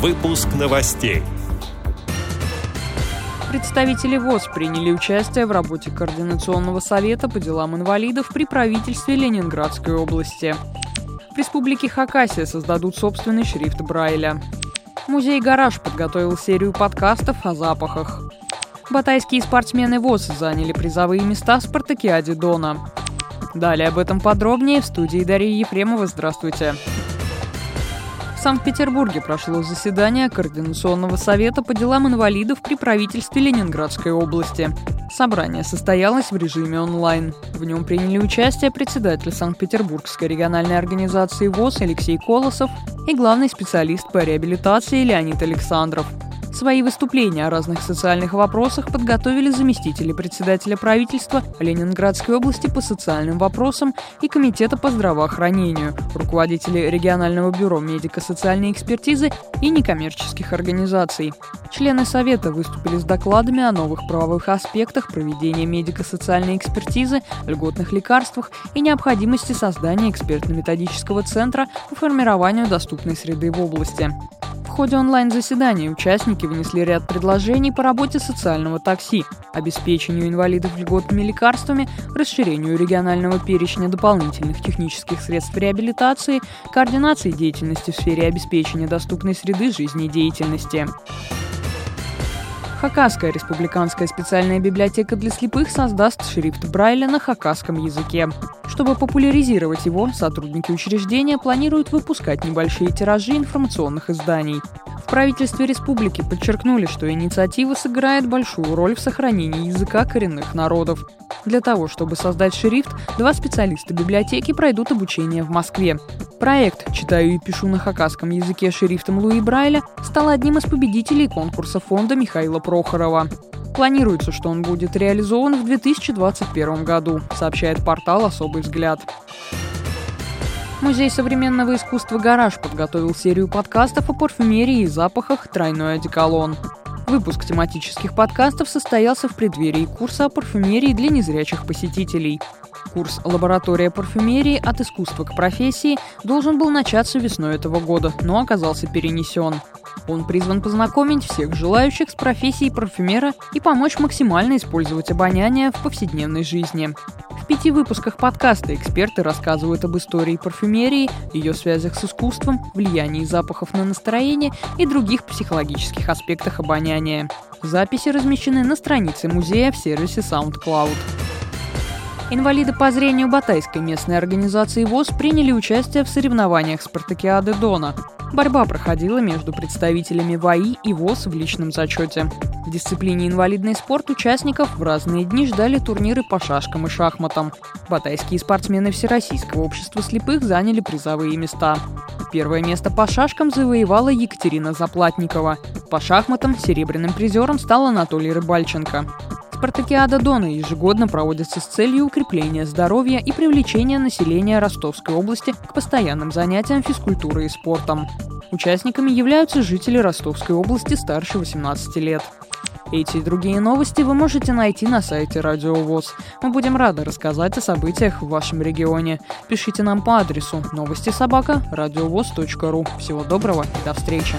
Выпуск новостей. Представители ВОЗ приняли участие в работе Координационного совета по делам инвалидов при правительстве Ленинградской области. В республике Хакасия создадут собственный шрифт Брайля. Музей «Гараж» подготовил серию подкастов о запахах. Батайские спортсмены ВОЗ заняли призовые места в спартакиаде Дона. Далее об этом подробнее в студии Дарьи Ефремова. Здравствуйте. В Санкт-Петербурге прошло заседание Координационного совета по делам инвалидов при правительстве Ленинградской области. Собрание состоялось в режиме онлайн. В нем приняли участие председатель Санкт-Петербургской региональной организации ВОЗ Алексей Колосов и главный специалист по реабилитации Леонид Александров – Свои выступления о разных социальных вопросах подготовили заместители председателя правительства Ленинградской области по социальным вопросам и Комитета по здравоохранению, руководители регионального бюро медико-социальной экспертизы и некоммерческих организаций. Члены Совета выступили с докладами о новых правовых аспектах проведения медико-социальной экспертизы, льготных лекарствах и необходимости создания экспертно-методического центра по формированию доступной среды в области ходе онлайн-заседания участники внесли ряд предложений по работе социального такси, обеспечению инвалидов льготными лекарствами, расширению регионального перечня дополнительных технических средств реабилитации, координации деятельности в сфере обеспечения доступной среды жизнедеятельности. Хакасская республиканская специальная библиотека для слепых создаст шрифт Брайля на хакасском языке. Чтобы популяризировать его, сотрудники учреждения планируют выпускать небольшие тиражи информационных изданий. В правительстве республики подчеркнули, что инициатива сыграет большую роль в сохранении языка коренных народов. Для того, чтобы создать шрифт, два специалиста библиотеки пройдут обучение в Москве. Проект «Читаю и пишу на хакасском языке шрифтом Луи Брайля» стал одним из победителей конкурса фонда Михаила Прохорова. Планируется, что он будет реализован в 2021 году, сообщает портал «Особый взгляд». Музей современного искусства «Гараж» подготовил серию подкастов о парфюмерии и запахах «Тройной одеколон». Выпуск тематических подкастов состоялся в преддверии курса о парфюмерии для незрячих посетителей. Курс «Лаборатория парфюмерии. От искусства к профессии» должен был начаться весной этого года, но оказался перенесен. Он призван познакомить всех желающих с профессией парфюмера и помочь максимально использовать обоняние в повседневной жизни. Пяти выпусках подкаста эксперты рассказывают об истории парфюмерии, ее связях с искусством, влиянии запахов на настроение и других психологических аспектах обоняния. Записи размещены на странице музея в сервисе SoundCloud. Инвалиды по зрению Батайской местной организации ВОЗ приняли участие в соревнованиях Спартакиады Дона. Борьба проходила между представителями ВАИ и ВОЗ в личном зачете. В дисциплине инвалидный спорт участников в разные дни ждали турниры по шашкам и шахматам. Батайские спортсмены Всероссийского общества слепых заняли призовые места. Первое место по шашкам завоевала Екатерина Заплатникова. По шахматам серебряным призером стал Анатолий Рыбальченко. Спартакиада Дона ежегодно проводится с целью укрепления здоровья и привлечения населения Ростовской области к постоянным занятиям физкультурой и спортом. Участниками являются жители Ростовской области старше 18 лет. Эти и другие новости вы можете найти на сайте Радио ВОЗ. Мы будем рады рассказать о событиях в вашем регионе. Пишите нам по адресу новости собака ру. Всего доброго и до встречи.